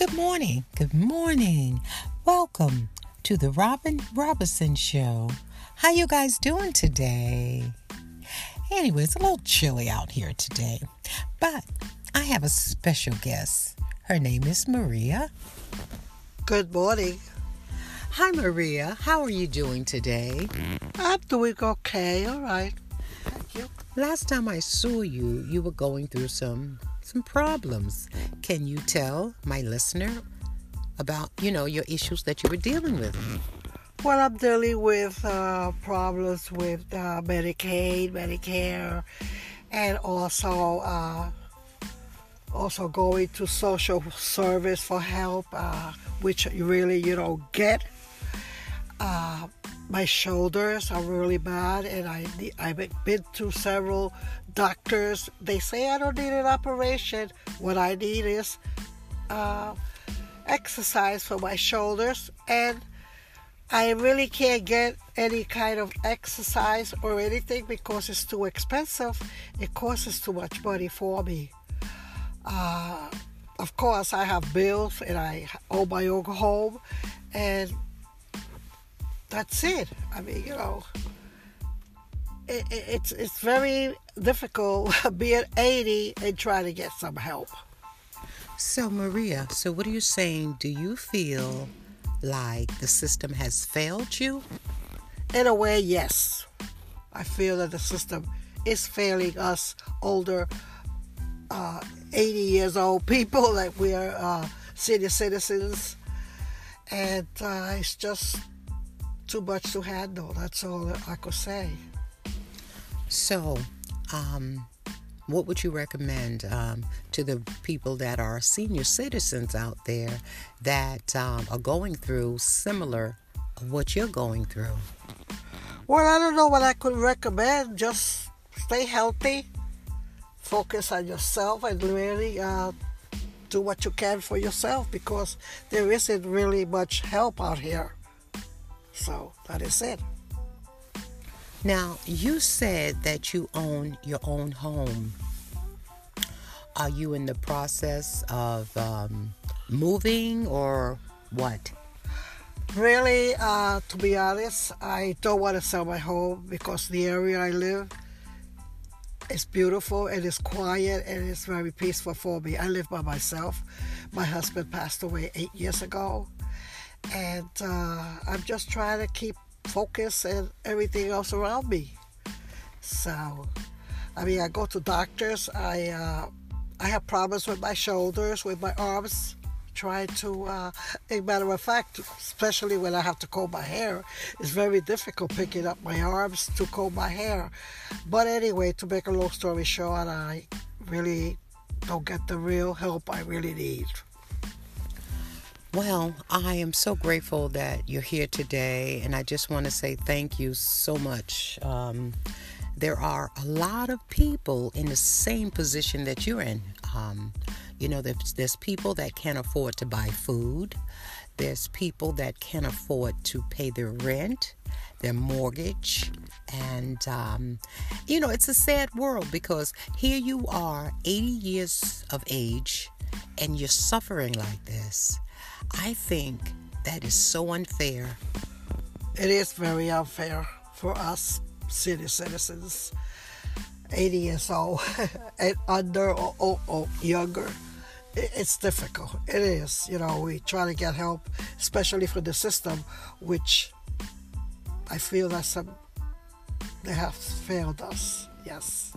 Good morning. Good morning. Welcome to the Robin Robinson Show. How you guys doing today? Anyway, it's a little chilly out here today, but I have a special guest. Her name is Maria. Good morning. Hi, Maria. How are you doing today? I'm doing okay. All right. Thank you. Last time I saw you, you were going through some some problems. Can you tell my listener about, you know, your issues that you were dealing with? Well, I'm dealing with uh, problems with uh, Medicaid, Medicare, and also uh, also going to social service for help, uh, which really you don't get. My shoulders are really bad, and I I've been to several doctors. They say I don't need an operation. What I need is uh, exercise for my shoulders, and I really can't get any kind of exercise or anything because it's too expensive. It costs too much money for me. Uh, of course, I have bills and I own my own home, and that's it. I mean, you know, it, it, it's it's very difficult being 80 and trying to get some help. So, Maria, so what are you saying? Do you feel like the system has failed you? In a way, yes. I feel that the system is failing us older, uh, 80 years old people, like we are uh, senior citizens. And uh, it's just too much to handle. That's all I could say. So, um, what would you recommend um, to the people that are senior citizens out there that um, are going through similar of what you're going through? Well, I don't know what I could recommend. Just stay healthy, focus on yourself, and really uh, do what you can for yourself because there isn't really much help out here. So that is it. Now, you said that you own your own home. Are you in the process of um, moving or what? Really, uh, to be honest, I don't want to sell my home because the area I live is beautiful and it's quiet and it's very peaceful for me. I live by myself. My husband passed away eight years ago, and uh, I'm just trying to keep focus and everything else around me. So, I mean, I go to doctors. I uh, I have problems with my shoulders, with my arms. Try to, uh, a matter of fact, especially when I have to comb my hair, it's very difficult picking up my arms to comb my hair. But anyway, to make a long story short, I really don't get the real help I really need. Well, I am so grateful that you're here today, and I just want to say thank you so much. Um, there are a lot of people in the same position that you're in. Um, you know, there's, there's people that can't afford to buy food, there's people that can't afford to pay their rent, their mortgage, and um, you know, it's a sad world because here you are, 80 years of age, and you're suffering like this. I think that is so unfair. It is very unfair for us city citizens, 80 years old and under or, or, or younger. It's difficult. It is. You know, we try to get help, especially for the system, which I feel that some they have failed us. Yes.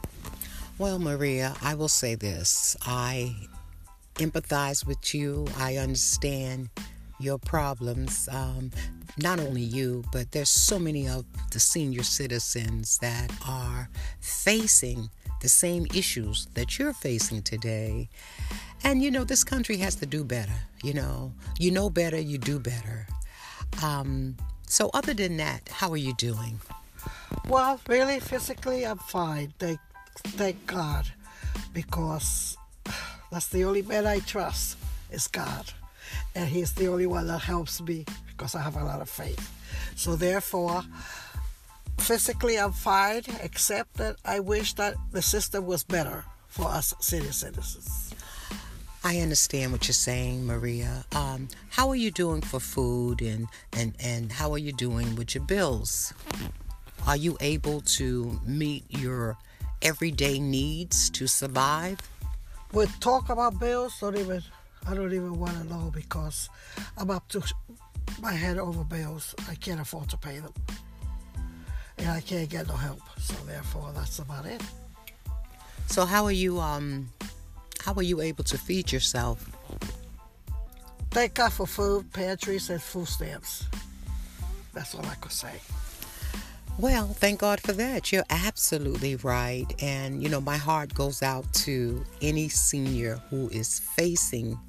Well, Maria, I will say this. I empathize with you. I understand your problems. Um, not only you, but there's so many of the senior citizens that are facing the same issues that you're facing today. And you know, this country has to do better. You know, you know better, you do better. Um, so, other than that, how are you doing? Well, really, physically, I'm fine. Thank, thank God, because that's the only man I trust is God. And He's the only one that helps me because I have a lot of faith. So therefore, physically I'm fine, except that I wish that the system was better for us senior citizens. I understand what you're saying, Maria. Um, how are you doing for food and, and, and how are you doing with your bills? Are you able to meet your everyday needs to survive? We talk about bills, don't even I don't even want to know because I'm up to my head over bills. I can't afford to pay them. And I can't get no help. So therefore that's about it. So how are you um how are you able to feed yourself? Thank God for food pantries and food stamps. That's all I could say. Well, thank God for that. You're absolutely right. And, you know, my heart goes out to any senior who is facing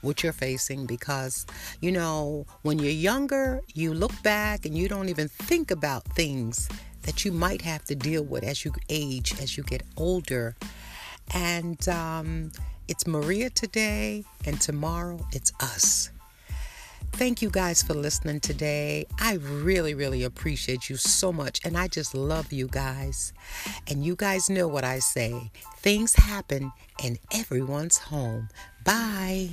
what you're facing because, you know, when you're younger, you look back and you don't even think about things that you might have to deal with as you age, as you get older. And um, it's Maria today, and tomorrow it's us. Thank you guys for listening today. I really, really appreciate you so much. And I just love you guys. And you guys know what I say things happen in everyone's home. Bye.